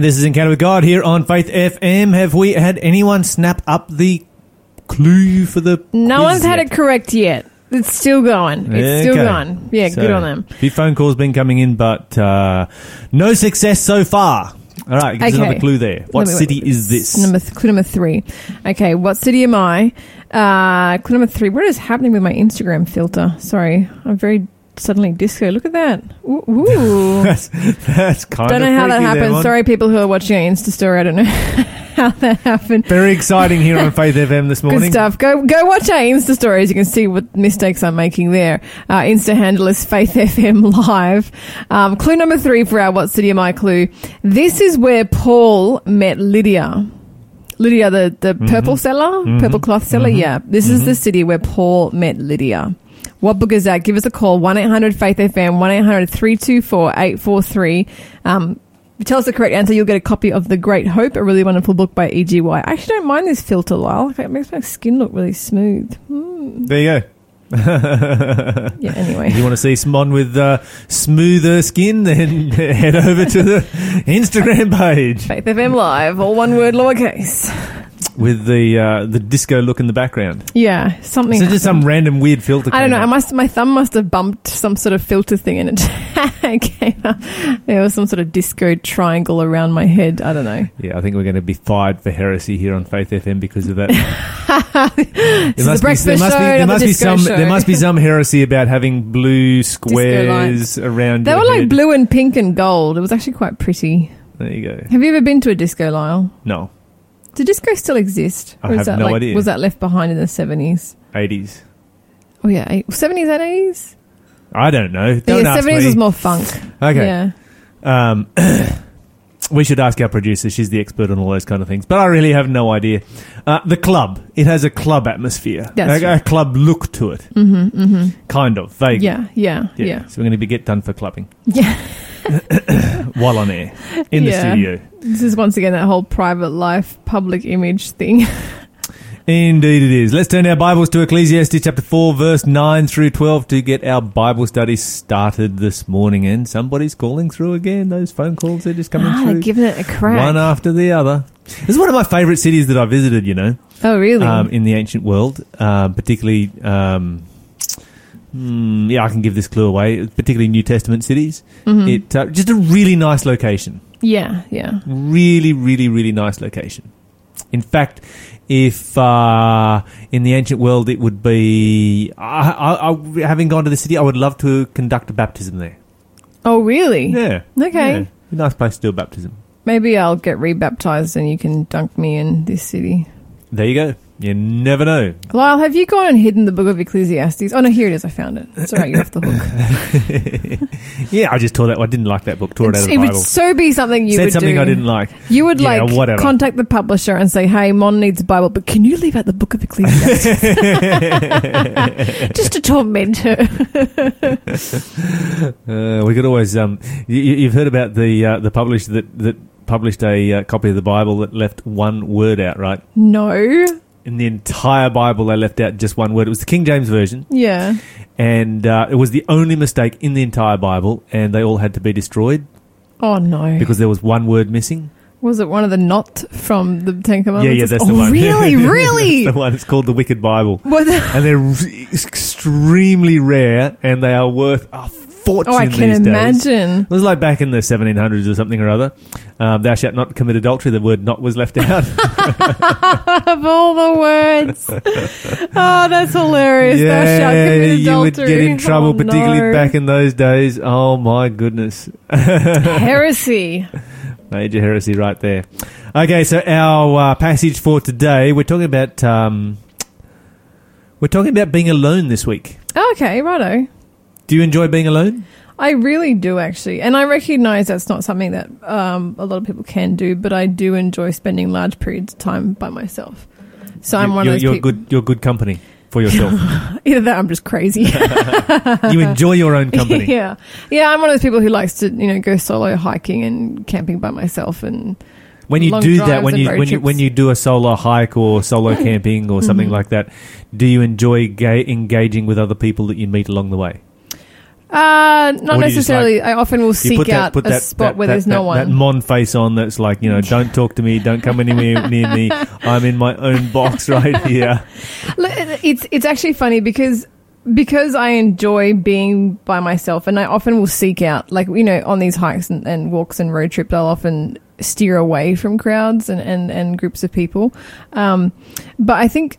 And this is Encounter with God here on Faith FM. Have we had anyone snap up the clue for the No one's had it correct yet. It's still going. It's still Okay. going. Yeah, So, good on them. A few phone calls been coming in, but uh, no success so far. All right, give us Okay. another clue there. What Let me- city is this? Number th- clue number three. Okay, what city am I? Uh, clue number three. What is happening with my Instagram filter? Sorry, I'm very suddenly disco. Look at that. Ooh. ooh. that's, that's kind don't of know how that freaky there, happened. Sorry, people who are watching our Insta story. I don't know how that happened. Very exciting here on Faith FM this morning. Good stuff. Go go watch our Insta stories. You can see what mistakes I'm making there. Our Insta handle is Faith FM Live. Um, clue number three for our What City Am I clue. This is where Paul met Lydia. Lydia, the, the mm-hmm. purple seller, mm-hmm. purple cloth seller. Mm-hmm. Yeah. This is the city where Paul met Lydia. What book is that? Give us a call. 1 800 Faith FM, 1 800 324 843. Um, if tell us the correct answer, you'll get a copy of The Great Hope, a really wonderful book by E.G. White. I actually don't mind this filter, Lyle. It makes my skin look really smooth. There you go. Yeah, anyway. You want to see someone with uh, smoother skin? Then head over to the Instagram page Faith FM Live, all one word, lowercase. With the uh, the disco look in the background. Yeah, something. So just some random weird filter. I don't know. I must. My thumb must have bumped some sort of filter thing, and it came up. There was some sort of disco triangle around my head. I don't know. Yeah, I think we're going to be fired for heresy here on Faith FM because of that. there is the breakfast there must be, there not the be some show. there must be some heresy about having blue squares around. They were like head. blue and pink and gold. It was actually quite pretty. There you go. Have you ever been to a disco, Lyle? No, Did disco still exist? I have that no like, idea. Was that left behind in the seventies? eighties. Oh yeah, seventies and eighties. I don't know. Don't Yeah, ask seventies me. was more funk. Okay. Yeah. Um, we should ask our producer. She's the expert on all those kind of things. But I really have no idea. Uh, the club. It has a club atmosphere. That's a, a right. club look to it. Mm-hmm, mm-hmm. Kind of. Vague. Yeah, yeah, yeah, So we're going to be get done for clubbing yeah. while on air in the studio. This is once again that whole private life, public image thing. Indeed, it is. Let's turn our Bibles to Ecclesiastes chapter 4, verse 9 through 12 to get our Bible study started this morning. And somebody's calling through again. Those phone calls are just coming ah, through. giving it a crack. One after the other. This is one of my favourite cities that I visited, you know, oh, really? um, in the ancient world, um, particularly. Um, hmm, yeah, I can give this clue away. Particularly New Testament cities. Mm-hmm. It uh, just a really nice location. yeah, yeah. Really, really, really nice location. In fact, if uh, in the ancient world it would be, I, I, I, having gone to the city, I would love to conduct a baptism there. Oh, really? Yeah. Okay. Yeah. Nice place to do a baptism. Maybe I'll get rebaptized and you can dunk me in this city. There you go. You never know. Lyle, have you gone and hidden the book of Ecclesiastes? Oh, no, here it is. I found it. It's all right. You're off the hook. Yeah, I just tore that. I didn't like that book. Tore it out of the it would so be something you would do. Said would something do. I didn't like. You would Yeah, like whatever. contact the publisher and say, "Hey, Mon needs a Bible, but can you leave out the book of Ecclesiastes just to torment her?" Uh, we could always. Um, you, you've heard about the uh, the publisher that that published a uh, copy of the Bible that left one word out. Right No. In the entire Bible, they left out just one word. It was the King James version, Yeah. and uh, it was the only mistake in the entire Bible, and they all had to be destroyed Oh no. because there was one word missing. Was it one of the not from the Ten Commandments? yeah, yeah, that's oh, the one. Really, really. the one. It's called the Wicked Bible. The- and they're r- extremely rare, and they are worth a fortune oh, I can imagine. It was like back in the 1700s or something or other. Um, thou shalt not commit adultery. The word "not" was left out. Of all the words. oh, that's hilarious. Thou shalt commit you would get in trouble, Oh, particularly no. back in those days. Oh my goodness, heresy. major heresy right there. Okay, so our uh, passage for today, we're talking about um, we're talking about being alone this week. Okay, righto. Do you enjoy being alone? I really do actually, and I recognise that's not something that um, a lot of people can do, but I do enjoy spending large periods of time by myself. So I'm one of those you're people. good. You're good company for yourself. Either that, I'm just crazy. you enjoy your own company. yeah, yeah. I'm one of those people who likes to, you know, go solo hiking and camping by myself, and When you do that, when you when you when you do a solo hike or solo camping or something Mm-hmm. like that, do you enjoy ga- engaging with other people that you meet along the way? Uh, not Or do you just, necessarily. I often will You seek out a spot where there's no that, That one. mon face on that's like, you know, don't talk to me, don't come anywhere near me. I'm in my own box right here. Look, It's it's actually funny because because I enjoy being by myself, and I often will seek out like you know on these hikes and, and walks and road trips. I'll often steer away from crowds and and, and groups of people. Um, but I think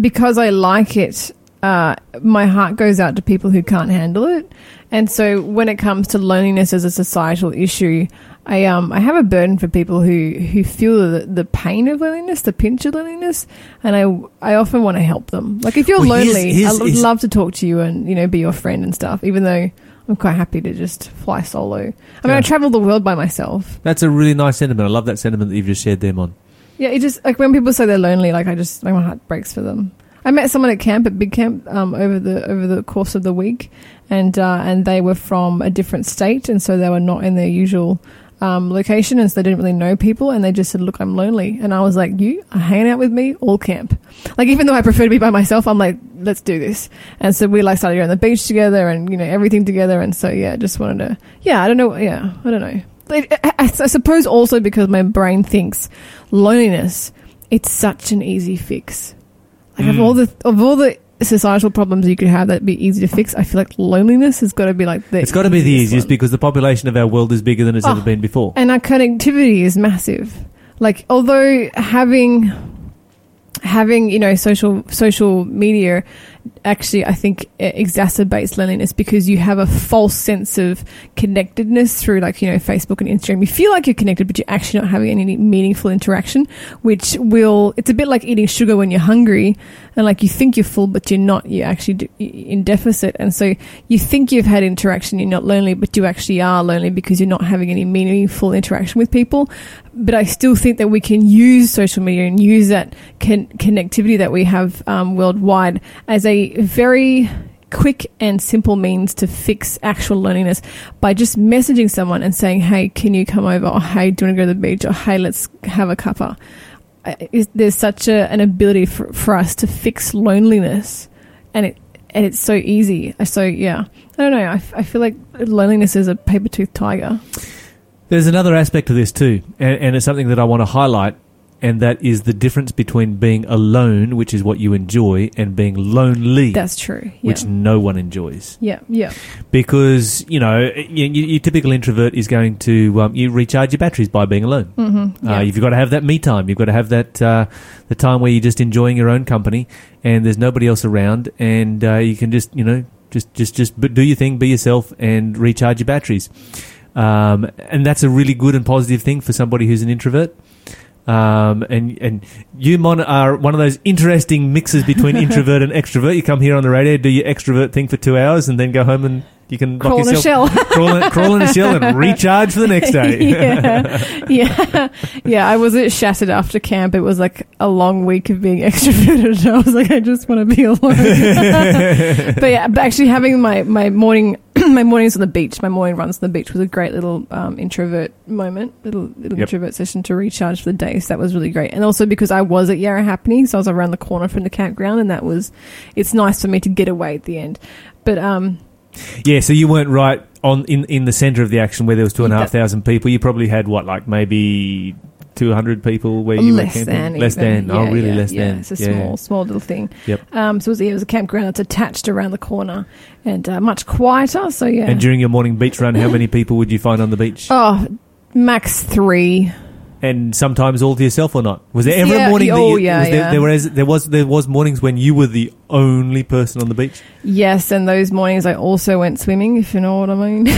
because I like it, uh, my heart goes out to people who can't handle it. And so when it comes to loneliness as a societal issue, I um I have a burden for people who who feel the, the pain of loneliness, the pinch of loneliness, and I I often want to help them. Like if you're Well, lonely, here's- I would love to talk to you and you know be your friend and stuff. Even though I'm quite happy to just fly solo. I mean, Yeah. I travel the world by myself. That's a really nice sentiment. I love that sentiment that you've just shared there, Mon. Yeah, it just like when people say they're lonely, like I just my heart breaks for them. I met someone at camp at Big Camp um, over the over the course of the week, and uh, and they were from a different state, and so they were not in their usual um, location, and so they didn't really know people, and they just said, "Look, I'm lonely," and I was like, "You are hanging out with me all camp." Like even though I prefer to be by myself, I'm like, "Let's do this," and so we like started going on the beach together, and you know everything together, and so yeah, just wanted to, yeah, I don't know, yeah, I don't know. I suppose also because my brain thinks loneliness, it's such an easy fix. Like of Mm. all the of all the societal problems you could have that'd be easy to fix, I feel like loneliness has got to be like the It's got to be the easiest one. because the population of our world is bigger than it's Oh. ever been before. and our connectivity is massive. Like although having having you know social social media actually I think exacerbates loneliness because you have a false sense of connectedness through like you know Facebook and Instagram. You feel like you're connected, but you're actually not having any meaningful interaction, which will it's a bit like eating sugar when you're hungry and like you think you're full, but you're not. You're actually in deficit, and so you think you've had interaction. You're not lonely, but you actually are lonely because you're not having any meaningful interaction with people. But I still think that we can use social media and use that con- connectivity that we have um, worldwide as a very quick and simple means to fix actual loneliness by just messaging someone and saying, "Hey, can you come over?" or "Hey, do you want to go to the beach?" or "Hey, let's have a cuppa." There's such a, an ability for, for us to fix loneliness, and it and it's so easy. So yeah, I don't know. I feel like loneliness is a paper tooth tiger. There's another aspect to this too, and, and it's something that I want to highlight, and that is the difference between being alone, which is what you enjoy, and being lonely, That's true. Yeah. which no one enjoys. yeah, yeah, Because you know, you, you, your typical introvert is going to um, you recharge your batteries by being alone. mm-hmm. Uh, you've got to have that me time. You've got to have that uh, the time where you're just enjoying your own company, and there's nobody else around, and uh, you can just you know just just just do your thing, be yourself, and recharge your batteries. Um, and that's a really good and positive thing for somebody who's an introvert. Um, and and you Mon are one of those interesting mixes between introvert and extrovert. You come here on the radio, do your extrovert thing for two hours, and then go home and you can crawl in a shell. crawl, in, crawl in a shell, and recharge for the next day. yeah, yeah, yeah. I was shattered after camp. It was like a long week of being extroverted. I was like, I just want to be alone. but yeah, but actually having my my morning my mornings on the beach, my morning runs on the beach was a great little um, introvert moment, little little Yep. introvert session to recharge for the day. So that was really great. And also because I was at Yarrahapinni, so I was around the corner from the campground, and that was it's nice for me to get away at the end. But um, Yeah, so you weren't right on in in the centre of the action where there was two and a Yeah. half thousand people. You probably had what, like maybe two hundred people where you less were camping. than less even. than. oh, really? yeah, less yeah. than. It's a yeah. small, small little thing. Yep. Um, so it was, it was a campground that's attached around the corner and uh, much quieter. So yeah. And during your morning beach run, how many people would you find on the beach? oh, max three. And sometimes all to yourself or not? Was there ever Yeah, a morning? that oh, you, yeah, was there, yeah. there was there was there was mornings when you were the only person on the beach. Yes, and those mornings I also went swimming. If you know what I mean.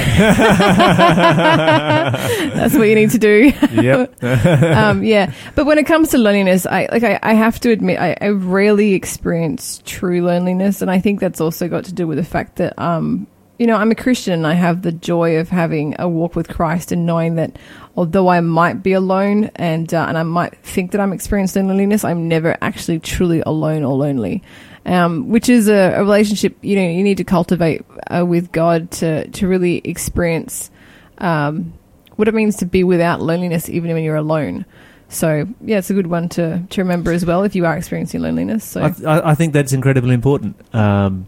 that's what you need to do. yep. um, yeah, but when it comes to loneliness, I like I, I have to admit I, I rarely experience true loneliness, and I think that's also got to do with the fact that um, you know I'm a Christian and I have the joy of having a walk with Christ and knowing that although I might be alone and uh, and I might think that I'm experiencing loneliness, I'm never actually truly alone or lonely. Um, which is a, a relationship you know you need to cultivate uh, with God to to really experience um, what it means to be without loneliness, even when you're alone. So yeah, it's a good one to, to remember as well if you are experiencing loneliness. So I, I think that's incredibly important. Um,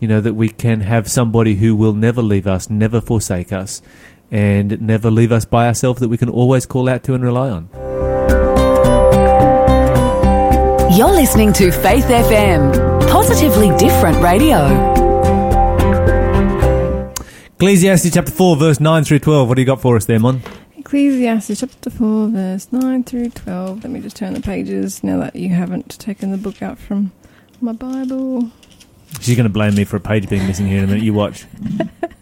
you know, that we can have somebody who will never leave us, never forsake us, and never leave us by ourselves that we can always call out to and rely on. You're listening to Faith FM, positively different radio. Ecclesiastes chapter 4, verse 9 through 12. What do you got for us there, Mon? Ecclesiastes chapter 4, verse 9 through 12. Let me just turn the pages now that you haven't taken the book out from my Bible. She's going to blame me for a page being missing here in a minute. You watch.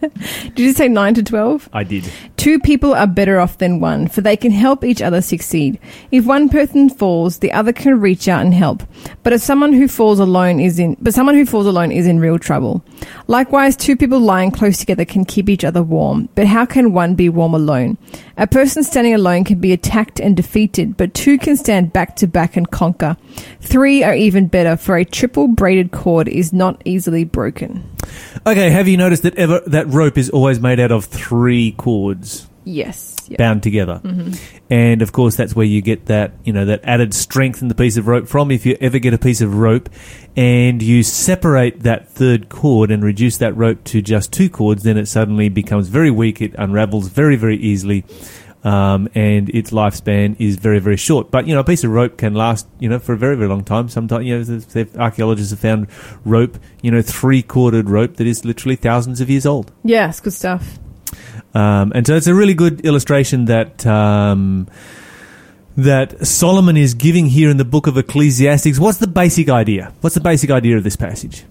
Did you say 9 to 12? I did. Two people are better off than one, for they can help each other succeed. If one person falls, the other can reach out and help. But if someone who falls alone is in but someone who falls alone is in real trouble. Likewise, two people lying close together can keep each other warm. But how can one be warm alone? A person standing alone can be attacked and defeated, but two can stand back to back and conquer. Three are even better, for a triple braided cord is not easily broken. Okay, have you noticed that ever that rope is always made out of three cords Yes. Yep. bound together? Mm-hmm. And of course, that's where you get that you know that added strength in the piece of rope from. If you ever get a piece of rope and you separate that third cord and reduce that rope to just two cords, then it suddenly becomes very weak. It unravels very very easily. Um, and its lifespan is very, very short. But you know, a piece of rope can last, you know, for a very, very long time. Sometimes, you know, archaeologists have found rope, you know, three quartered rope that is literally thousands of years old. Yes, good stuff. Um, and so it's a really good illustration that um, that Solomon is giving here in the book of Ecclesiastes. What's the basic idea? What's the basic idea of this passage?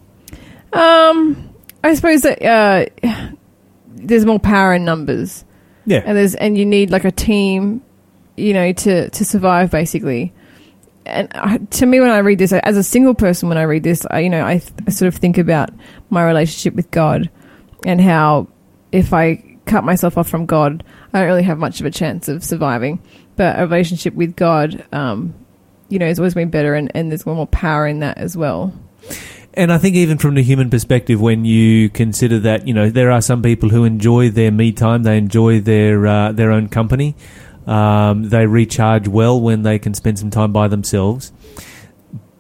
Um, I suppose that uh, there's more power in numbers, Yeah, and there's and you need like a team, you know, to to survive basically. And to me, when I read this, as a single person, when I read this, I, you know, I, th- I sort of think about my relationship with God and how if I cut myself off from God, I don't really have much of a chance of surviving. But a relationship with God, um, you know, has always been better, and, and there's more power in that as well. And I think even from the human perspective, when you consider that, you know, there are some people who enjoy their me time, they enjoy their uh, their own company, um, they recharge well when they can spend some time by themselves.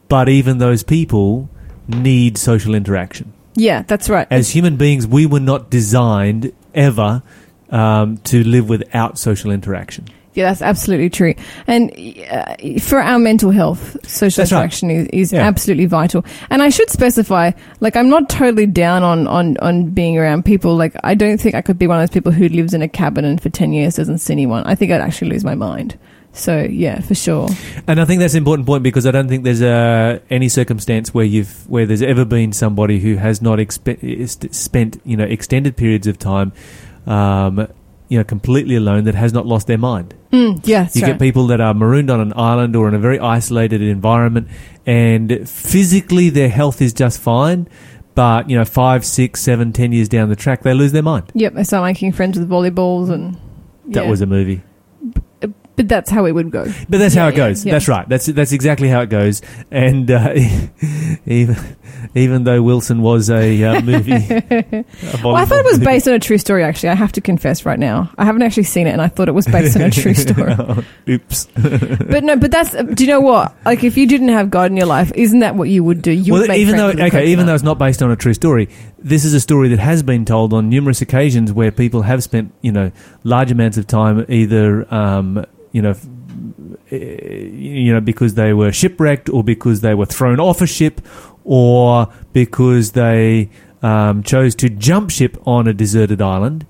But even those people need social interaction. Yeah, that's right. As human beings, we were not designed ever um, to live without social interaction. Yeah, that's absolutely true. And uh, for our mental health, social That's right. interaction is, is Yeah. absolutely vital. And I should specify, like, I'm not totally down on, on, on being around people. Like, I don't think I could be one of those people who lives in a cabin and for 10 years doesn't see anyone. I think I'd actually lose my mind. So, yeah, for sure. And I think that's an important point because I don't think there's uh, any circumstance where you've where there's ever been somebody who has not expe- spent you know extended periods of time, um, you know, completely alone that has not lost their mind. Mm, yeah, You right. get people that are marooned on an island or in a very isolated environment, and physically their health is just fine, but you know, five, six, seven, ten years down the track, they lose their mind. Yep, they start making friends with volleyballs and. That was a movie. But that's how it would go. But that's Yeah, how it goes. yeah. That's right. That's that's exactly how it goes. And uh, even even though Wilson was a uh, movie, a Well, I thought it was movie. based on a true story, actually. I have to confess right now. I haven't actually seen it, and I thought it was based on a true story. Oops. But no, but that's. Do you know what? Like, if you didn't have God in your life, isn't that what you would do? You would well, make even though friends with okay, even though it's not based on a true story, this is a story that has been told on numerous occasions where people have spent you know large amounts of time either um, you know. eh, You know, because they were shipwrecked, or because they were thrown off a ship, or because they um, chose to jump ship on a deserted island.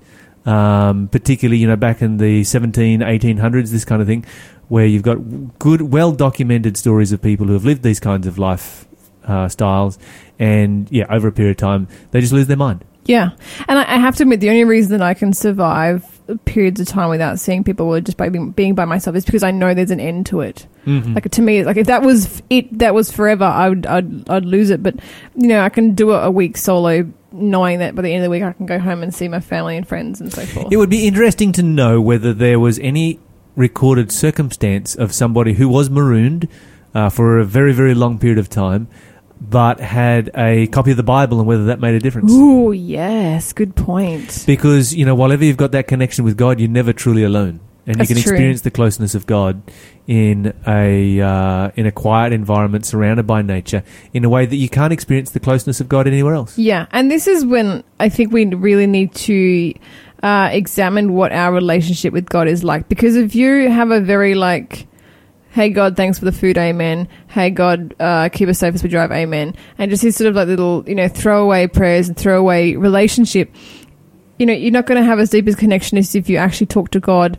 Um, particularly, you know, back in the 17, 1800s, this kind of thing, where you've got good, well documented stories of people who have lived these kinds of life uh, styles, and yeah, over a period of time, they just lose their mind. Yeah, and I, I have to admit, the only reason that I can survive periods of time without seeing people or just by being, being by myself is because I know there's an end to it. Mm-hmm. Like to me, like if that was it, that was forever. I would, I'd, I'd lose it. But you know, I can do it a week solo, knowing that by the end of the week I can go home and see my family and friends and so forth. It would be interesting to know whether there was any recorded circumstance of somebody who was marooned uh, for a very, very long period of time, but had a copy of the Bible, and whether that made a difference. Ooh, yes, good point. Because you know, whenever you've got that connection with God, you're never truly alone. and That's you can true. experience the closeness of God in a uh, in a quiet environment surrounded by nature in a way that you can't experience the closeness of God anywhere else. Yeah, and this is when I think we really need to uh, examine what our relationship with God is like. Because if you have a very like, "Hey God, thanks for the food, Amen." Hey God, uh, keep us safe as we drive, Amen. And just these sort of like little, you know, throwaway prayers and throwaway relationship. You know, you're not going to have as deep a connection as if you actually talk to God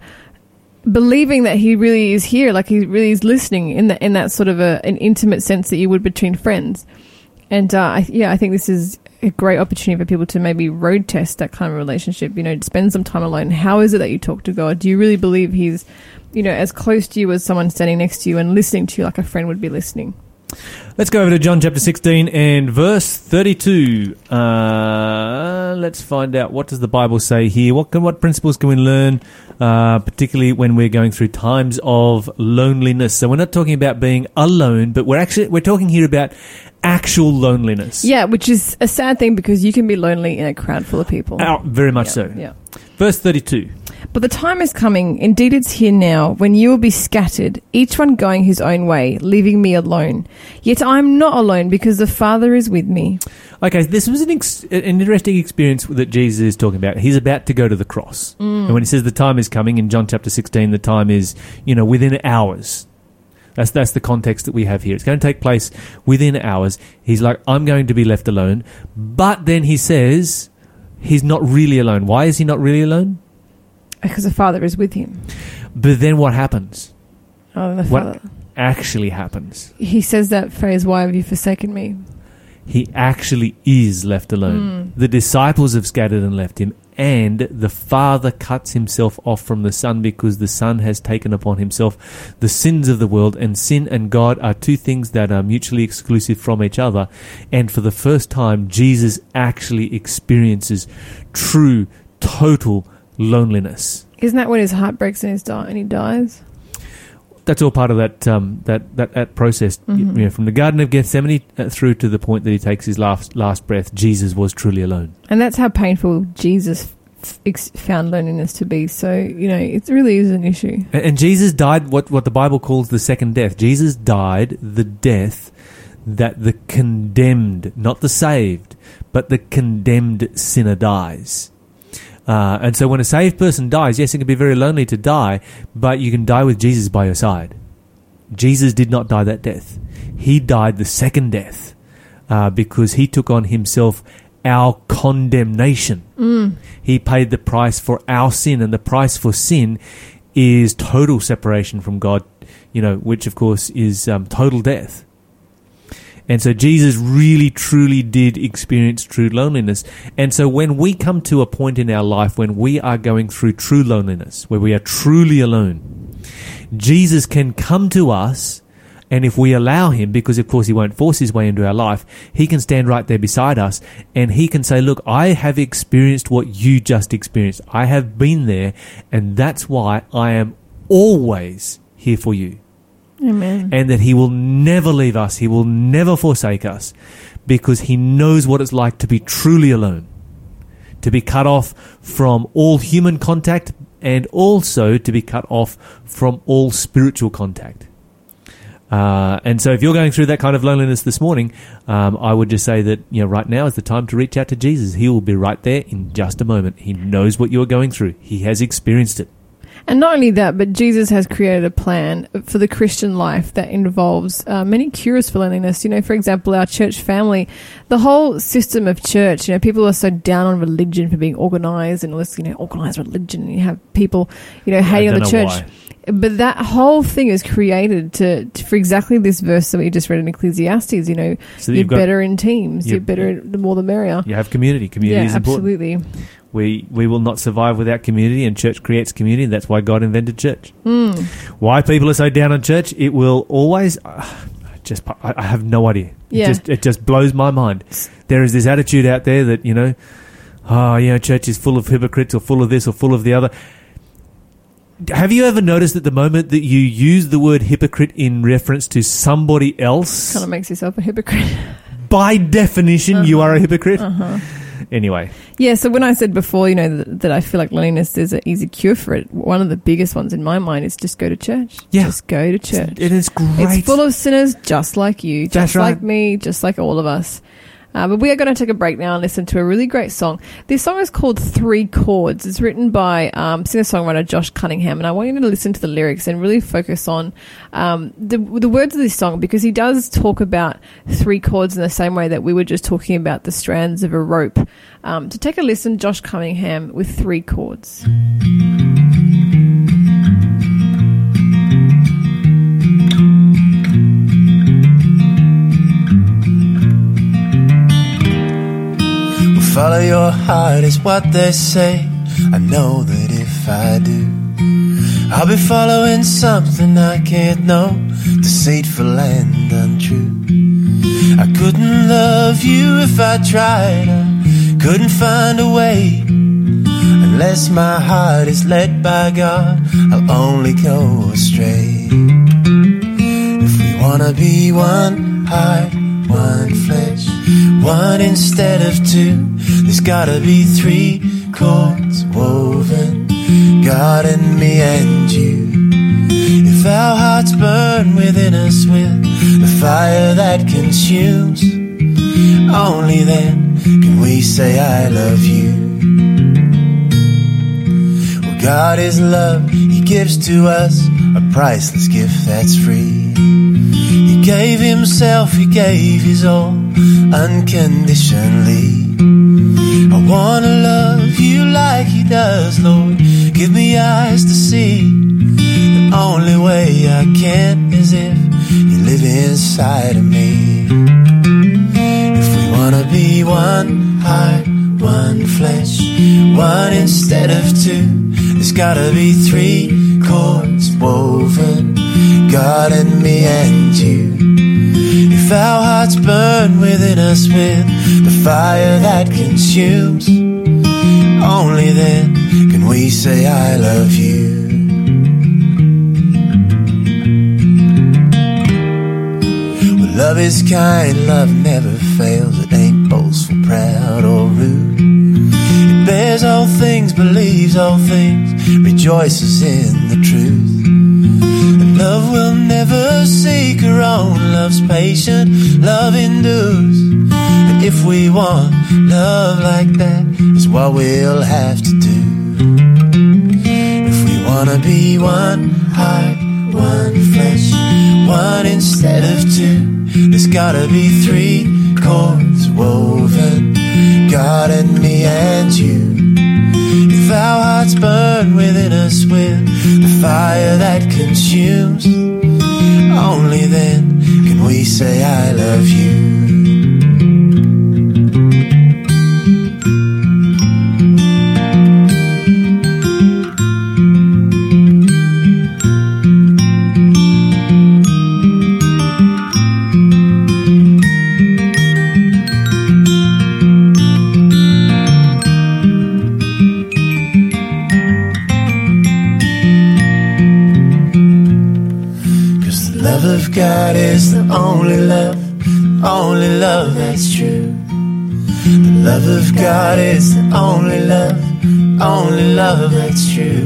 believing that he really is here, like he really is listening in that in that sort of a, an intimate sense that you would between friends. And uh, I, yeah, I think this is a great opportunity for people to maybe road test that kind of relationship. You know, spend some time alone. How is it that you talk to God? Do you really believe He's, you know, as close to you as someone standing next to you and listening to you like a friend would be listening? Let's go over to John chapter 16 and verse 32. Uh, let's find out what does the Bible say here. What can, what principles can we learn, uh, particularly when we're going through times of loneliness? So we're not talking about being alone, but we're actually we're talking here about actual loneliness. Yeah, which is a sad thing because you can be lonely in a crowd full of people. Oh, very much Yeah, so. Yeah. Verse 32. But the time is coming, indeed it's here now, when you will be scattered, each one going his own way, leaving me alone. Yet I am not alone, because the Father is with me. Okay, this was an, ex- an interesting experience that Jesus is talking about. He's about to go to the cross. Mm. And when he says the time is coming in John chapter 16, the time is, you know, within hours. That's, that's the context that we have here. It's going to take place within hours. He's like, I'm going to be left alone. But then he says he's not really alone. Why is he not really alone? Because the Father is with him. But then what happens? Oh, the What Father. actually happens? He says that phrase, Why have you forsaken me? he actually is left alone. Hmm. The disciples have scattered and left him, and the Father cuts himself off from the Son because the Son has taken upon himself the sins of the world, and sin and God are two things that are mutually exclusive from each other. And for the first time, Jesus actually experiences true, total loneliness. Isn't that when his heart breaks and, his di- and he dies? That's all part of that um, that, that that process. You know, from the Garden of Gethsemane uh, through to the point that he takes his last last breath, Jesus was truly alone. And that's how painful Jesus found loneliness to be. So, you know, it really is an issue. And, and Jesus died what, what the Bible calls the second death. Jesus died the death that the condemned, not the saved, but the condemned sinner dies. Uh, and so when a saved person dies, yes, it can be very lonely to die, but you can die with Jesus by your side. Jesus did not die that death. He died the second death uh, because he took on himself our condemnation. He paid the price for our sin, and the price for sin is total separation from God, you know, which of course is um, total death. And so Jesus really, truly did experience true loneliness. And so when we come to a point in our life when we are going through true loneliness, where we are truly alone, Jesus can come to us. And if we allow him, because of course he won't force his way into our life, he can stand right there beside us and he can say, Look, I have experienced what you just experienced. I have been there, and that's why I am always here for you Amen. and that he will never leave us, he will never forsake us, because he knows what it's like to be truly alone, to be cut off from all human contact, and also to be cut off from all spiritual contact. Uh, and so, if you're going through that kind of loneliness this morning, um, I would just say that you know right now is the time to reach out to Jesus. He will be right there in just a moment. He knows what you're going through. He has experienced it. And not only that, but Jesus has created a plan for the Christian life that involves uh, many cures for loneliness. You know, for example, our church family, the whole system of church, you know, people are so down on religion for being organized and all this, you know, organized religion. And you have people, you know, hating on the church. why. But that whole thing is created to, to for exactly this verse that we just read in Ecclesiastes. You know, So you're better in teams. you're- You're better, the more the merrier. you have community. Community Yeah, is important. We we will not survive without community, and church creates community. That's why God invented church. Hmm. Why people are so down on church? It will always. Uh, just I, I have no idea. Yeah. It just it just blows my mind. There is this attitude out there that you know, oh, you know, church is full of hypocrites or full of this or full of the other. Have you ever noticed that the moment that you use the word hypocrite in reference to somebody else, Kind of makes yourself a hypocrite. by definition, you are a hypocrite? Anyway, Yeah, so when I said before, you know, that, that I feel like loneliness is an easy cure for it, one of the biggest ones in my mind is just go to church. Yeah. Just go to church. it is great. It's full of sinners just like you, just right. like me, just like all of us. Uh, but we are going to take a break now and listen to a really great song. This song is called Three Chords. It's written by um, singer-songwriter Josh Cunningham, and I want you to listen to the lyrics and really focus on um, the, the words of this song because he does talk about three cords in the same way that we were just talking about the strands of a rope. Um, to take a listen, Josh Cunningham with Three Chords. Follow your heart is what they say. I know that if I do, I'll be following something I can't know, deceitful and untrue. I couldn't love you if I tried, I couldn't find a way. Unless my heart is led by God, I'll only go astray. If we wanna be one heart, one flesh, one instead of two, there's gotta be three cords woven, God and me and you. If our hearts burn within us with the fire that consumes, only then can we say I love you. God is love, He gives to us a priceless gift that's free. Gave Himself, He gave His all unconditionally. I wanna love you like He does, Lord. Give me eyes to see. The only way I can is if you live inside of me. If we wanna be one heart, one flesh, one instead of two, there's gotta be three cords woven, God and me and you. If our hearts burn within us with the fire that consumes, only then can we say I love you. Well, love is kind, love never fails. It ain't boastful, proud, or rude. It bears all things, believes all things, rejoices in the truth. Love will never seek her own. Love's patient, love endures. And if we want love like that, is what we'll have to do. If we wanna be one heart, one flesh, one instead of two, there's gotta be three cords woven, God and me and you. If our hearts burn within us with the fire that consumes, only then can we say I love you. Love that's true.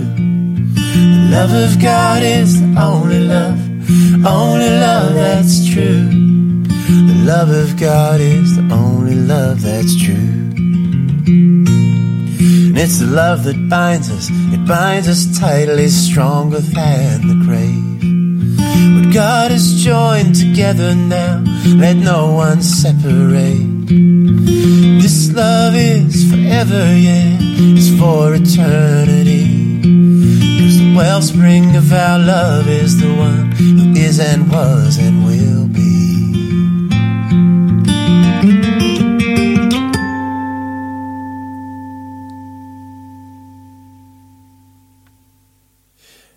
The love of God is the only love, only love that's true. The love of God is the only love that's true. And it's the love that binds us, it binds us tightly, stronger than the grave. What God has joined together now, let no one separate. This love is forever, yeah, it's for eternity. Cause the wellspring of our love is the one who is and was and will be.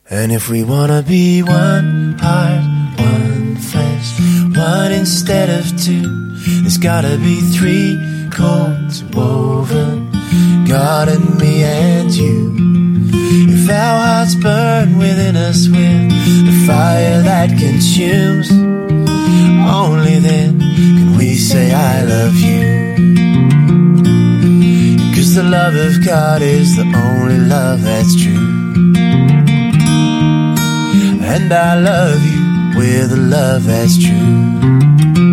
And if we wanna be one heart, one flesh, one instead of two, there's gotta be three cords woven, God and me and you. If our hearts burn within us with the fire that consumes, only then can we say I love you. Cause the love of God is the only love that's true. And I love you with a love that's true.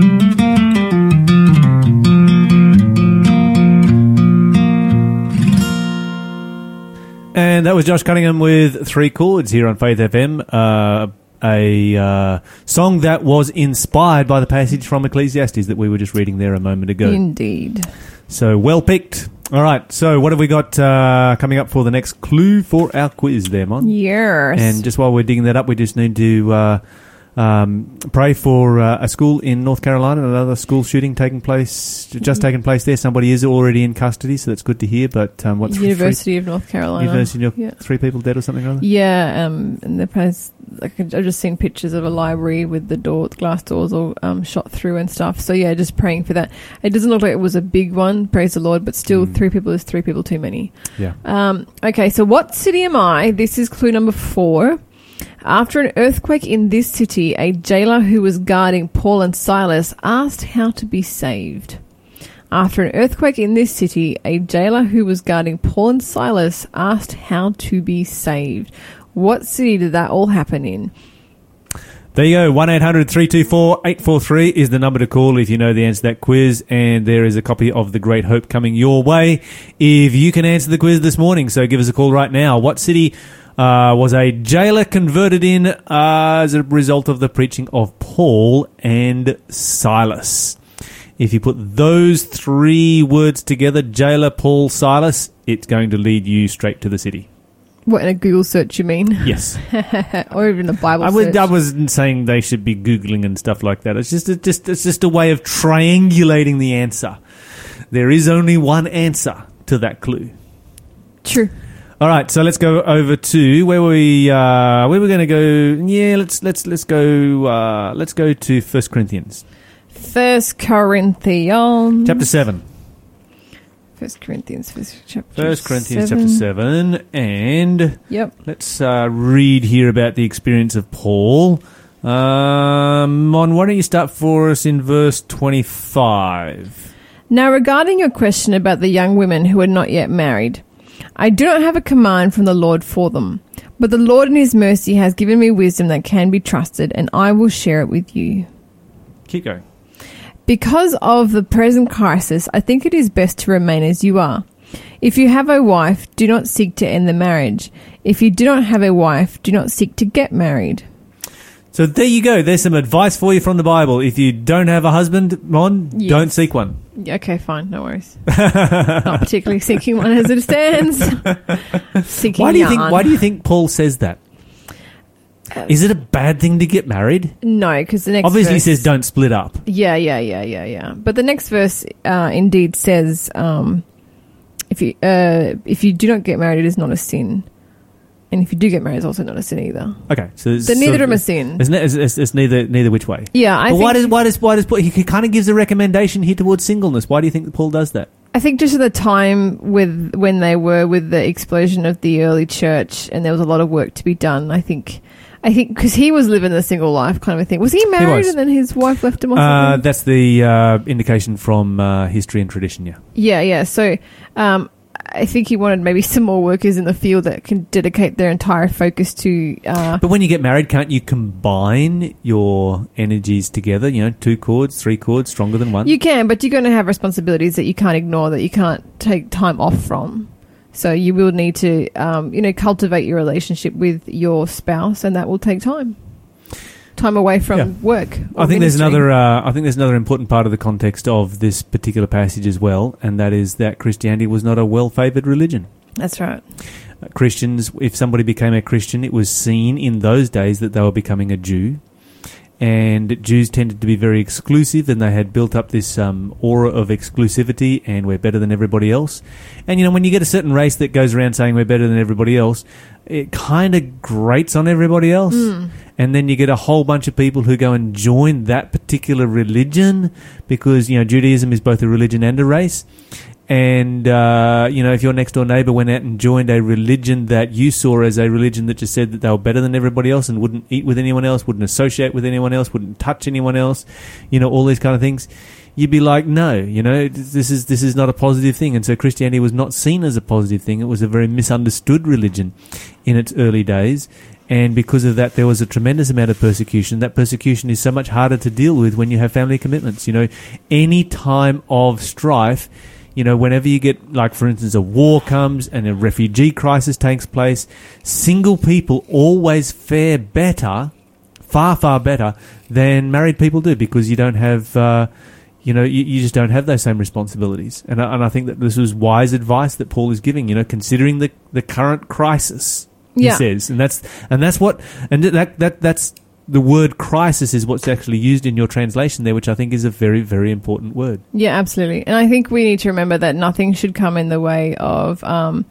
And that was Josh Cunningham with Three Chords here on Faith FM. Uh, a uh, song that was inspired by the passage from Ecclesiastes that we were just reading there a moment ago. Indeed. So well picked. All right. So what have we got uh, coming up for the next clue for our quiz there, Mon? Yes. And just while we're digging that up, we just need to uh, um, pray for uh, a school in North Carolina, another school shooting taking place, just taking place there. Somebody is already in custody, so that's good to hear. But um, what's University of North Carolina. University of Yeah. three people dead or something or other? Yeah, um, and the place, like I've just seen pictures of a library with the door, the glass doors all um, shot through and stuff. So yeah, just praying for that. It doesn't look like it was a big one, praise the Lord, but still, Mm. three people is three people too many. Yeah. Um, okay, so what city am I? This is clue number four. After an earthquake in this city, a jailer who was guarding Paul and Silas asked how to be saved. After an earthquake in this city, a jailer who was guarding Paul and Silas asked how to be saved. What city did that all happen in? There you go. 1 800 324 843 is the number to call if you know the answer to that quiz. And there is a copy of The Great Hope coming your way if you can answer the quiz this morning. So give us a call right now. What city uh, was a jailer converted in uh, as a result of the preaching of Paul and Silas? If you put those three words together, jailer, Paul, Silas, it's going to lead you straight to the city. What in a Google search you mean, Yes. or even a Bible I was search? I wasn't saying they should be googling and stuff like that. It's just a, just it's just a way of triangulating the answer. There is only one answer to that clue. True. All right, so let's go over to where we uh, where we're going to go. Yeah, let's let's let's go uh, let's go to First Corinthians First Corinthians. chapter seven. First Corinthians. First chapter. First Corinthians seven. chapter seven, and Yep. let's uh, read here about the experience of Paul. Um, Mon, why don't you start for us in verse twenty-five? Now, regarding your question about the young women who are not yet married, I do not have a command from the Lord for them, but the Lord in His mercy has given me wisdom that can be trusted, and I will share it with you. Keep going. Because of the present crisis, I think it is best to remain as you are. If you have a wife, do not seek to end the marriage. If you do not have a wife, do not seek to get married. So there you go. There's some advice for you from the Bible. If you don't have a husband, Mon, Yes. don't seek one. Okay, fine, no worries. not particularly seeking one as it stands. seeking Why do you think? Why do you think Paul says that? Is it a bad thing to get married? No, because the next Obviously, he verse- says don't split up. Yeah, yeah, yeah, yeah, yeah. But the next verse uh, indeed says, um, if you uh, if you do not get married, it is not a sin, and if you do get married, it's also not a sin either. Okay, so it's So neither of them are sin. It's, ne- it's, it's, it's neither neither which way. Yeah, I but think why does why does why does Paul, he kind of gives a recommendation here towards singleness? Why do you think that Paul does that? I think just at the time with when they were with the explosion of the early church, and there was a lot of work to be done. I think. I think because he was living the single life kind of a thing. Was he married was. and then his wife left him or Uh, something? that's the uh, indication from uh, history and tradition. Yeah. Yeah, yeah. So um, I think he wanted maybe some more workers in the field that can dedicate their entire focus to. Uh, But when you get married, can't you combine your energies together? You know, two cords, three cords, stronger than one. you can, but you're going to have responsibilities that you can't ignore, that you can't take time off from. So you will need to, um, you know, cultivate your relationship with your spouse, and that will take time. Time away from Yeah. work. or I think there's another. Uh, I think there's another important part of the context of this particular passage as well, and that is that Christianity was not a well-favored religion. That's right. Uh, Christians, if somebody became a Christian, it was seen in those days that they were becoming a Jew, and Jews tended to be very exclusive, and they had built up this um, aura of exclusivity, and we're better than everybody else. And you know, when you get a certain race that goes around saying we're better than everybody else, it kind of grates on everybody else. And then you get a whole bunch of people who go and join that particular religion because you know Judaism is both a religion and a race. And uh, you know if your next door neighbor went out and joined a religion that you saw as a religion that just said that they were better than everybody else and wouldn't eat with anyone else, wouldn't associate with anyone else, wouldn't touch anyone else, you know all these kind of things, you'd be like, no, you know this is this is not a positive thing. And so Christianity was not seen as a positive thing. It was a very misunderstood religion in its early days. And because of that, there was a tremendous amount of persecution. That persecution is so much harder to deal with when you have family commitments. You know, any time of strife, you know, whenever you get, like, for instance, a war comes and a refugee crisis takes place, single people always fare better, far, far better than married people do because you don't have, uh, you know, you, you just don't have those same responsibilities. And I, and I think that this was wise advice that Paul is giving, you know, considering the, the current crisis, he Yeah. says. And that's, and that's what, and that, that, that's, the word crisis is what's actually used in your translation there, which I think is a very, very important word. Yeah, absolutely. And I think we need to remember that nothing should come in the way of, um,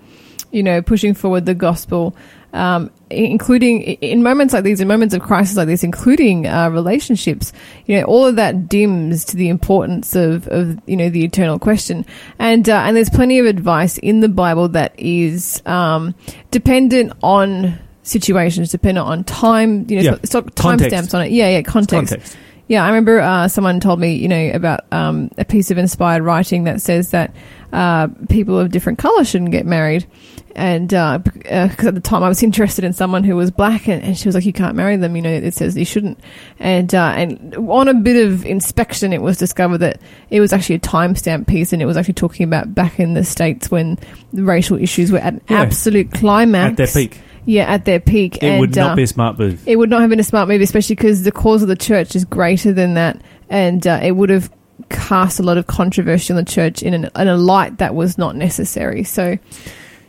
you know, pushing forward the gospel, um, including in moments like these, in moments of crisis like this, including uh, relationships. You know, all of that dims to the importance of, of you know, the eternal question. And uh, and there's plenty of advice in the Bible that is um, dependent on situations, dependent on time. You know, Yeah. it's got Context. timestamps on it. Yeah, yeah, context. Context. Yeah, I remember uh, someone told me, you know, about um, a piece of inspired writing that says that uh, people of different colour shouldn't get married. And because at the time I was interested in someone who was black, and, and she was like, "You can't marry them." You know, it says you shouldn't. And uh, and on a bit of inspection, it was discovered that it was actually a timestamp piece, and it was actually talking about back in the states when the racial issues were at an Yeah. absolute climax At their peak. Yeah, at their peak. It and, would not uh, be a smart move. it would not have been a smart move, especially because the cause of the church is greater than that, and uh, it would have cast a lot of controversy on the church in, an, in a light that was not necessary. So,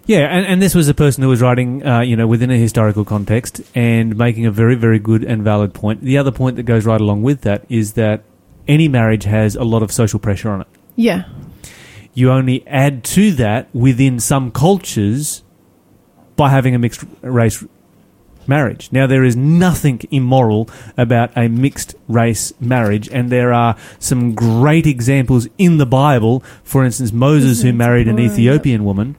Yeah, and, and this was a person who was writing, uh, you know, within a historical context and making a very, very good and valid point. The other point that goes right along with that is that any marriage has a lot of social pressure on it. yeah, You only add to that within some cultures by having a mixed race marriage. Now, there is nothing immoral about a mixed race marriage, and there are some great examples in the Bible. For instance, Moses, who married an Ethiopian woman,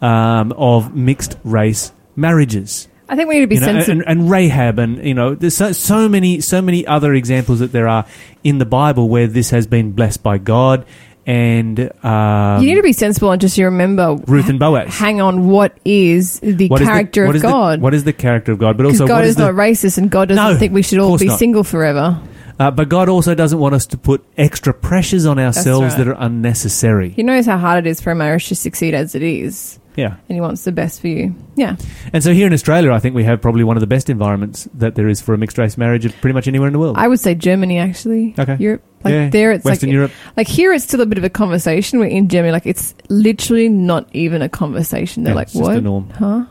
um, of mixed race marriages. I think we need to be You know, sensitive. and, and Rahab, and you know, there's so, so many, so many other examples that there are in the Bible where this has been blessed by God, and um, you need to be sensible and just remember Ruth and Boaz. hang on what is the What is character what of is the- God. what is the character of God? But also, God what is, is the, not racist and God doesn't No, think we should all be not. single forever. uh, but God also doesn't want us to put extra pressures on ourselves right. that are unnecessary. He knows how hard it is for a marriage to succeed as it is, Yeah. and He wants the best for you. Yeah. And so here in Australia, I think we have probably one of the best environments that there is for a mixed race marriage pretty much anywhere in the world. I would say Germany, actually. Okay. Europe. Like Yeah, there, it's Western like Europe. Like here, it's still a bit of a conversation. We're in Germany, like it's literally not even a conversation. They're Yeah, like, it's just "What? a norm. Huh?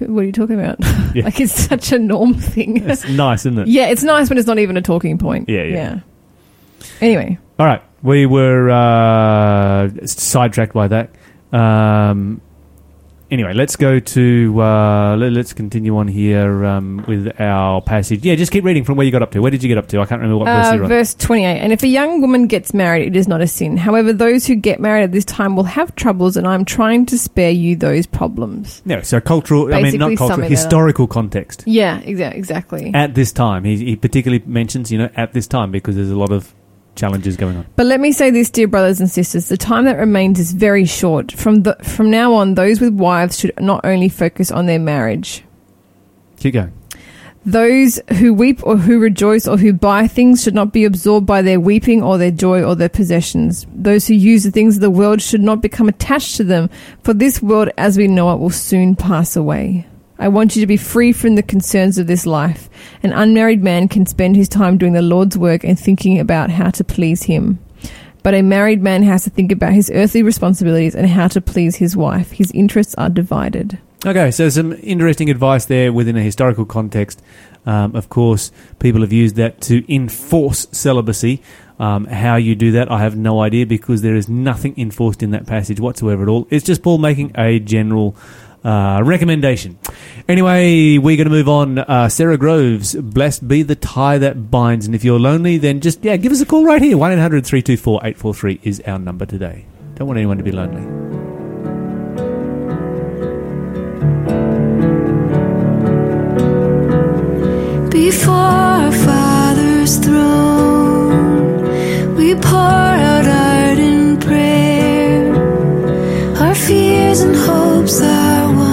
What are you talking about?" Yeah. like it's such a norm thing. It's nice, isn't it? yeah, it's nice when it's not even a talking point. Yeah, yeah. Anyway, All right, we were uh, sidetracked by that. Um, anyway, let's go to uh, let, us continue on here um, with our passage. Yeah, just keep reading from where you got up to. Where did you get up to? I can't remember what verse uh, you're on. verse twenty-eight. And if a young woman gets married, it is not a sin. However, those who get married at this time will have troubles, and I'm trying to spare you those problems. No, so cultural. I mean, not cultural. summing that up. Historical context. Yeah, exa- exactly. At this time, he, he particularly mentions, you know, at this time because there's a lot of challenges going on. But let me say this, dear brothers and sisters: the time that remains is very short. From the from now on, those with wives should not only focus on their marriage. Keep going. Those who weep or who rejoice or who buy things should not be absorbed by their weeping or their joy or their possessions. Those who use the things of the world should not become attached to them, for this world as we know it will soon pass away. I want you to be free from the concerns of this life. An unmarried man can spend his time doing the Lord's work and thinking about how to please him. But a married man has to think about his earthly responsibilities and how to please his wife. His interests are divided. Okay, so some interesting advice there within a historical context. Um, of course, people have used that to enforce celibacy. Um, how you do that, I have no idea because there is nothing enforced in that passage whatsoever at all. It's just Paul making a general uh, recommendation. Anyway, we're going to move on. Uh, Sara Groves, blessed be the tie that binds. And if you're lonely, then just, yeah, give us a call right here. 1 800 324 843 is our number today. Don't want anyone to be lonely. Before our Father's throne, we pour out. Our fears and hopes are one,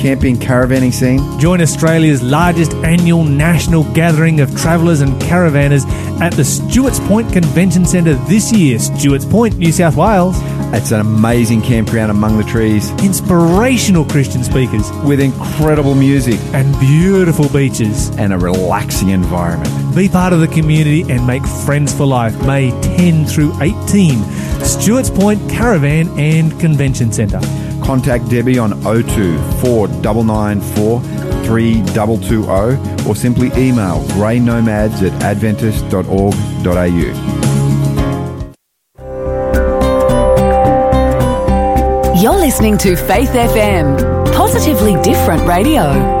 camping caravanning scene? Join Australia's largest annual national gathering of travellers and caravanners at the Stuarts Point Convention Centre this year, Stuarts Point, New South Wales. It's an amazing campground among the trees Inspirational Christian speakers with incredible music and beautiful beaches. and a relaxing environment. Be part of the community and make friends for life. May 10 through 18. Stuarts Point Caravan and Convention Centre. Contact Debbie on 02 4994 3220 or simply email greynomads at adventist.org.au. You're listening to Faith FM, positively different radio.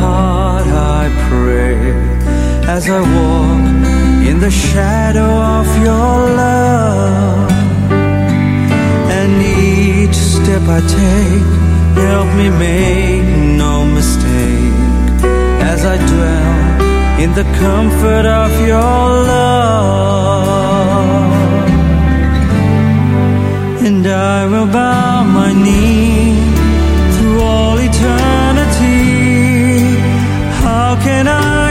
Heart, I pray, as I walk in the shadow of your love. And each step I take, help me make no mistake, as I dwell in the comfort of your love and I will bow my knee through all eternity. Can I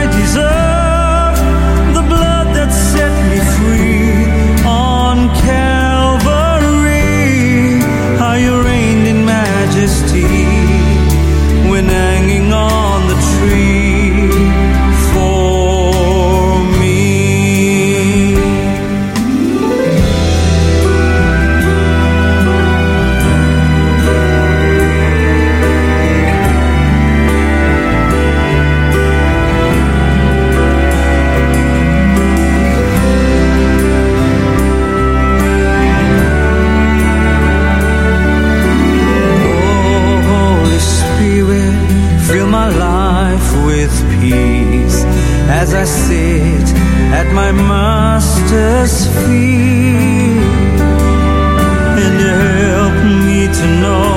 sit at my master's feet and help me to know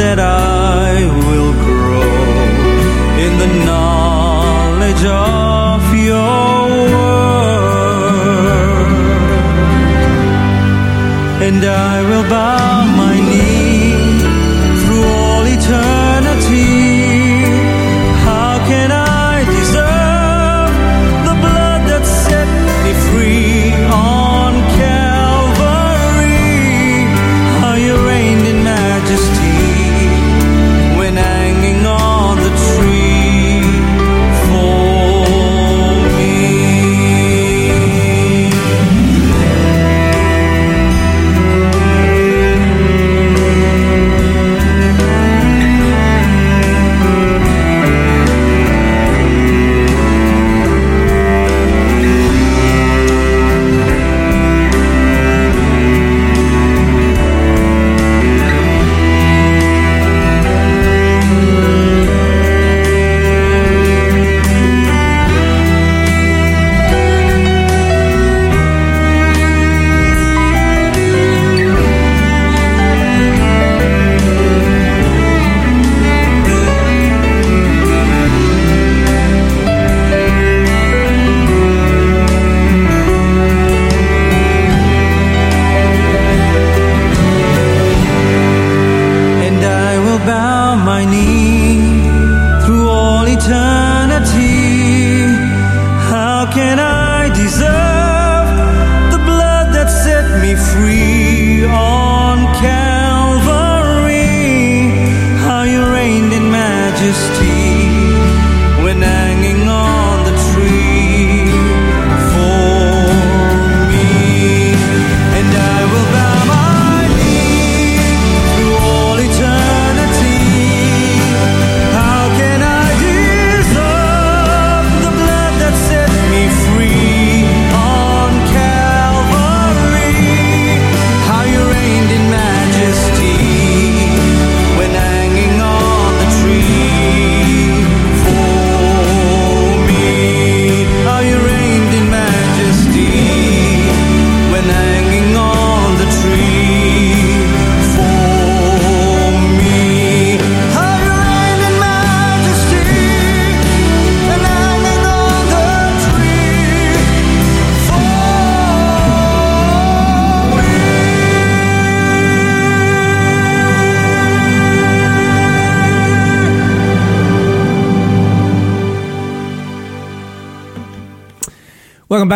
that I will grow in the knowledge of your word, and I will bow my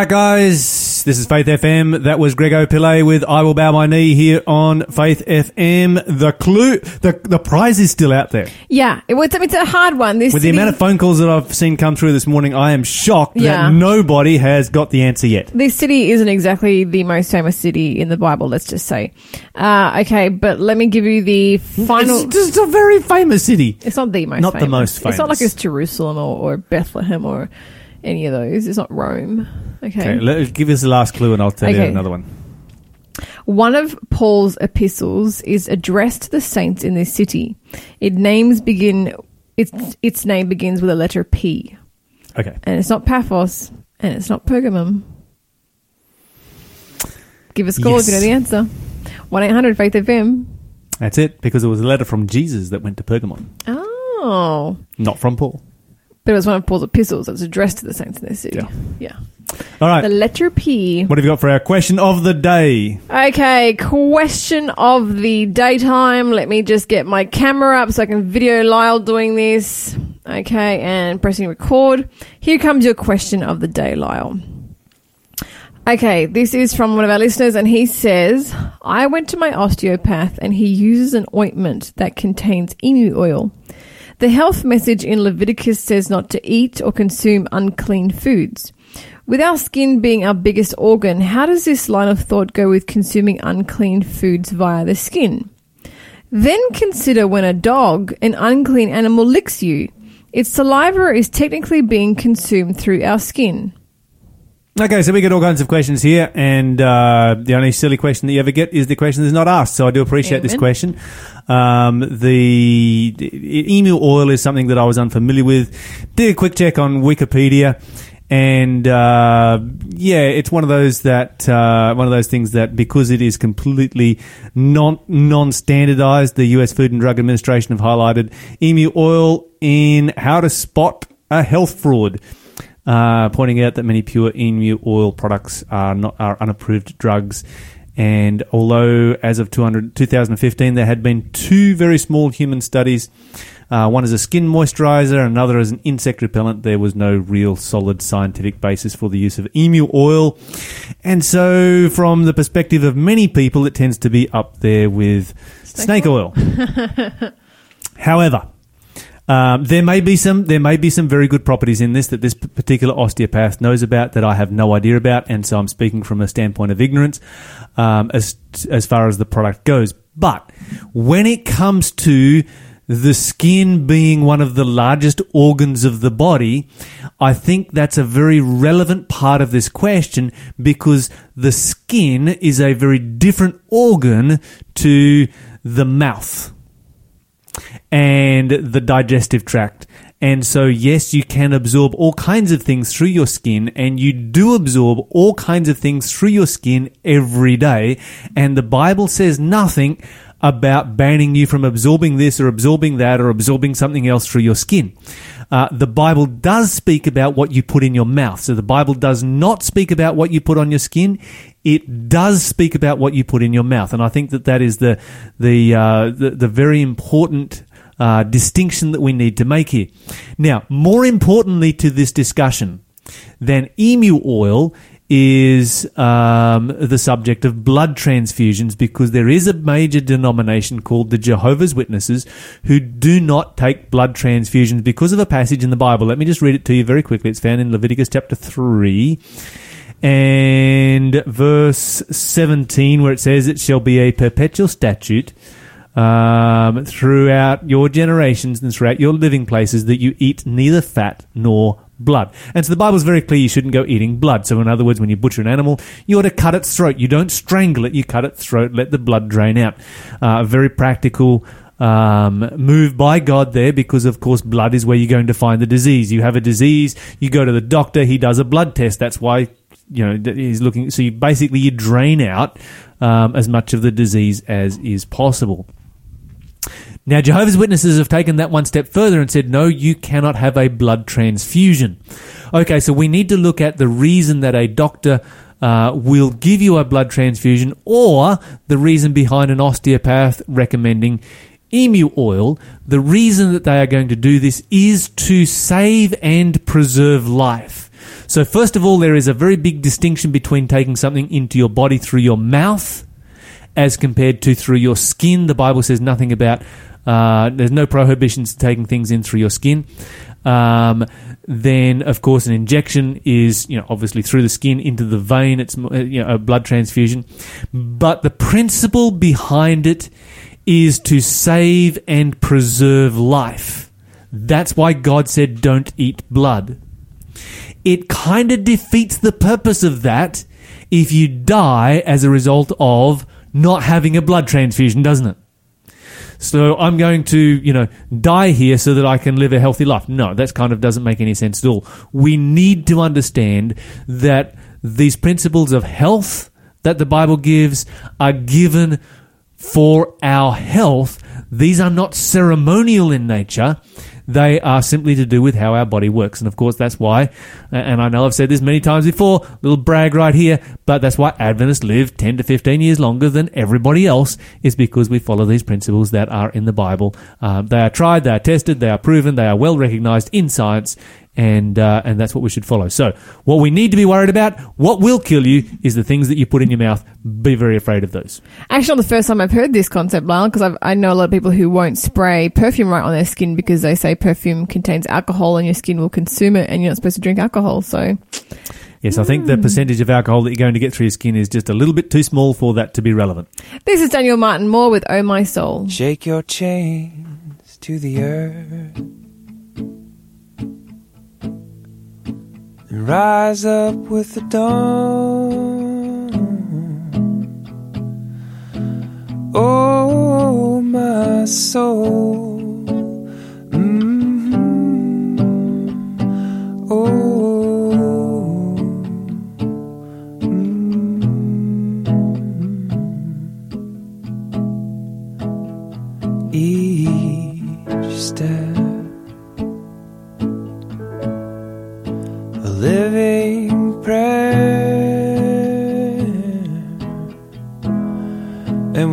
back, guys. This is Faith FM. That was Grego Pillay with "I Will Bow My Knee" here on Faith FM. The clue, the the prize is still out there. Yeah, it, was- it's a hard one. This With the city- amount of phone calls that I've seen come through this morning, I am shocked Yeah. that nobody has got the answer yet. This city isn't exactly the most famous city in the Bible, let's just say. Uh, okay, but let me give you the final. It's just a very famous city. It's not the most Not the most. famous. It's not like it's Jerusalem or, or Bethlehem or any of those. It's not Rome. Okay. Okay, let, give us the last clue, and I'll tell you another one. One of Paul's epistles is addressed to the saints in this city. It names begin its its name begins with a letter P. Okay, And it's not Paphos and it's not Pergamum. Give us a call if you know the answer. 1 800 Faith FM. that's it. Because it was a letter from Jesus that went to Pergamon, Oh. not from Paul. But it was one of Paul's epistles that's addressed to the saints in this city. Yeah. Yeah. All right, The letter P. what have you got for our question of the day? Okay, question of the daytime. Let me just get my camera up so I can video Lyle doing this. Okay, and pressing record. Here comes your question of the day, Lyle. Okay, this is from one of our listeners, and he says, I went to my osteopath and he uses an ointment that contains emu oil. The health message in Leviticus says not to eat or consume unclean foods. With our skin being our biggest organ, how does this line of thought go with consuming unclean foods via the skin? Then consider when a dog, an unclean animal, licks you. Its saliva is technically being consumed through our skin. Okay, so we get all kinds of questions here, and uh, the only silly question that you ever get is the question that's not asked. So I do appreciate this question. Um, the, the emu oil is something that I was unfamiliar with. Did a quick check on Wikipedia, and uh, yeah, it's one of those that uh, one of those things that because it is completely non non standardized, the U.S. Food and Drug Administration have highlighted emu oil in how to spot a health fraud. Uh, pointing out that many pure emu oil products are not are unapproved drugs, and although as of 200, 2015 there had been two very small human studies, uh, one as a skin moisturizer, another as an insect repellent, there was no real solid scientific basis for the use of emu oil, and so from the perspective of many people, it tends to be up there with snake, oil. However. Um, there may be some there may be some very good properties in this that this particular osteopath knows about that I have no idea about, and so I'm speaking from a standpoint of ignorance um, as as far as the product goes. But when it comes to the skin being one of the largest organs of the body, I think that's a very relevant part of this question because the skin is a very different organ to the mouth and the digestive tract. And so, yes, you can absorb all kinds of things through your skin, and you do absorb all kinds of things through your skin every day. And the Bible says nothing about banning you from absorbing this or absorbing that or absorbing something else through your skin. Uh, the Bible does speak about what you put in your mouth. So the Bible does not speak about what you put on your skin. It does speak about what you put in your mouth, and I think that that is the the uh, the, the very important uh, distinction that we need to make here. Now, more importantly to this discussion than emu oil is um, the subject of blood transfusions because there is a major denomination called the Jehovah's Witnesses who do not take blood transfusions because of a passage in the Bible. Let me just read it to you very quickly. It's found in Leviticus chapter 3 and verse 17 where it says, It shall be a perpetual statute um, throughout your generations and throughout your living places that you eat neither fat nor blood. And so the Bible's very clear you shouldn't go eating blood. So in other words, when you butcher an animal, you ought to cut its throat. You don't strangle it, you cut its throat, let the blood drain out. Uh, very practical um, move by God there because, of course, blood is where you're going to find the disease. You have a disease, you go to the doctor, he does a blood test. That's why, you know, he's looking. So you basically you drain out um, as much of the disease as is possible. Now, Jehovah's Witnesses have taken that one step further and said, no, you cannot have a blood transfusion. Okay, so we need to look at the reason that a doctor uh, will give you a blood transfusion or the reason behind an osteopath recommending emu oil. The reason that they are going to do this is to save and preserve life. So, first of all, there is a very big distinction between taking something into your body through your mouth as compared to through your skin. The Bible says nothing about, uh, there's no prohibitions to taking things in through your skin. Um, then, of course, an injection is, you know, obviously through the skin into the vein. It's uh, you know, a blood transfusion. But the principle behind it is to save and preserve life. That's why God said, don't eat blood. It kind of defeats the purpose of that if you die as a result of not having a blood transfusion, doesn't it? So I'm going to, you know, die here so that I can live a healthy life. No, that kind of doesn't make any sense at all. We need to understand that these principles of health that the Bible gives are given for our health. These are not ceremonial in nature. They are simply to do with how our body works. And of course, that's why, and I know I've said this many times before, little brag right here, but that's why Adventists live 10 to 15 years longer than everybody else, is because we follow these principles that are in the Bible. Um, they are tried, they are tested, they are proven, they are well recognized in science, and uh, and that's what we should follow. So, what we need to be worried about, what will kill you, is the things that you put in your mouth. Be very afraid of those. Actually, not the first time I've heard this concept, Lyle, because I know a lot of people who won't spray perfume right on their skin because they say perfume contains alcohol and your skin will consume it and you're not supposed to drink alcohol. So, Yes, I think the percentage of alcohol that you're going to get through your skin is just a little bit too small for that to be relevant. this is Daniel Martin Moore with Oh My Soul. Shake your chains to the earth. and rise up with the dawn. Oh, my soul. Mm-hmm. Oh. Mm-hmm. Each step.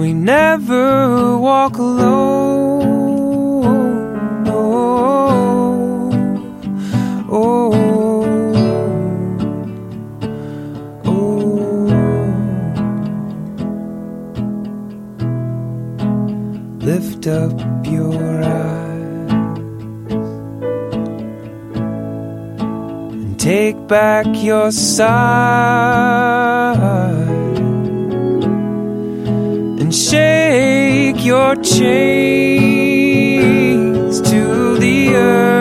Never walk alone. Oh, oh, oh. Lift up your eyes and take back your side and shake your chains to the earth.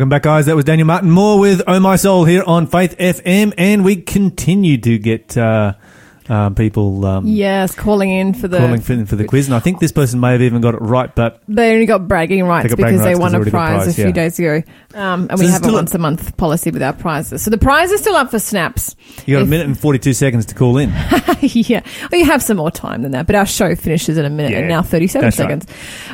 Welcome back, guys. That was Daniel Martin Moore with Oh My Soul here on Faith FM, and we continue to get uh, uh, people um, Yes, calling in for the. calling for, for the quiz, and I think this person may have even got it right, but They only got bragging rights got because bragging they rights a they already got prize, a few yeah. days ago. Um, and So we have a a- once a month policy with our prizes. So the prize is still up for snaps. you got If- a minute and 42 seconds to call in. yeah. Well, you have some more time than that, but our show finishes in a minute and now 37 that's right. seconds.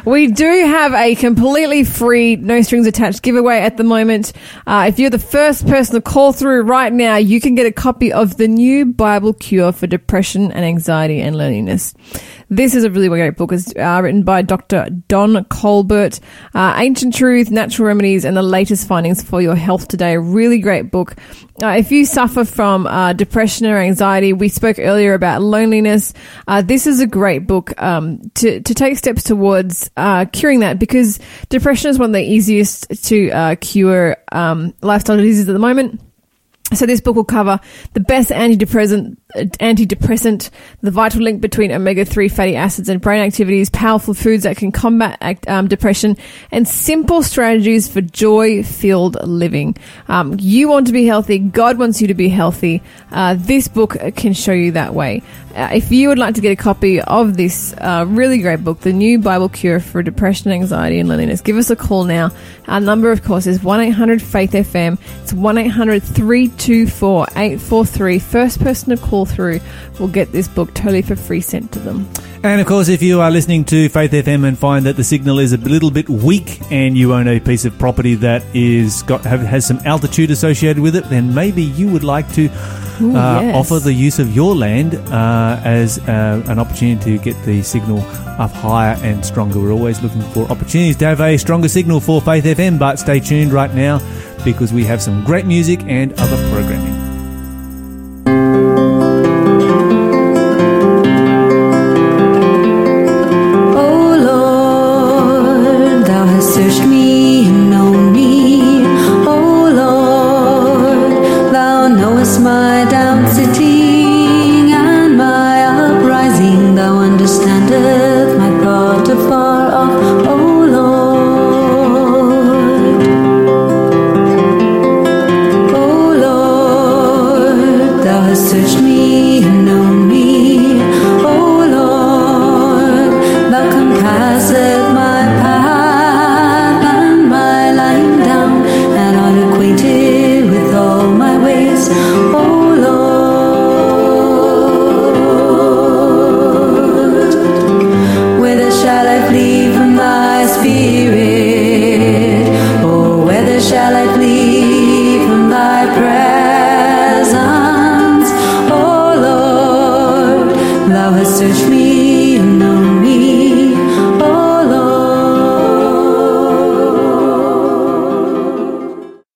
We do have a completely free, no strings attached giveaway at the moment. Uh, if you're the first person to call through right now, you can get a copy of the new Bible Cure for Depression and Anxiety and Loneliness. This is a really great book. It's uh, written by Dr. Don Colbert. Uh, Ancient Truth, Natural Remedies, and the latest findings for your health today. A really great book. Uh, if you suffer from uh, depression or anxiety, we spoke earlier about loneliness. Uh, this is a great book um, to to take steps towards uh, curing that because depression is one of the easiest to cure um, lifestyle diseases at the moment. So this book will cover the best antidepressant, antidepressant, the vital link between omega-3 fatty acids and brain activities, powerful foods that can combat act- um, depression, and simple strategies for joy-filled living. Um, you want to be healthy. God wants you to be healthy. Uh, this book can show you that way. Uh, if you would like to get a copy of this uh, really great book, The New Bible Cure for Depression, Anxiety, and Loneliness, give us a call now. Our number, of course, is 1 800 Faith FM. It's 1 800 324 843. First person to call through will get this book totally for free sent to them. And of course, if you are listening to Faith FM and find that the signal is a little bit weak and you own a piece of property that is got have, has some altitude associated with it, then maybe you would like to Ooh, uh, yes. offer the use of your land uh, as uh, an opportunity to get the signal up higher and stronger. We're always looking for opportunities to have a stronger signal for Faith FM, but stay tuned right now because we have some great music and other programming.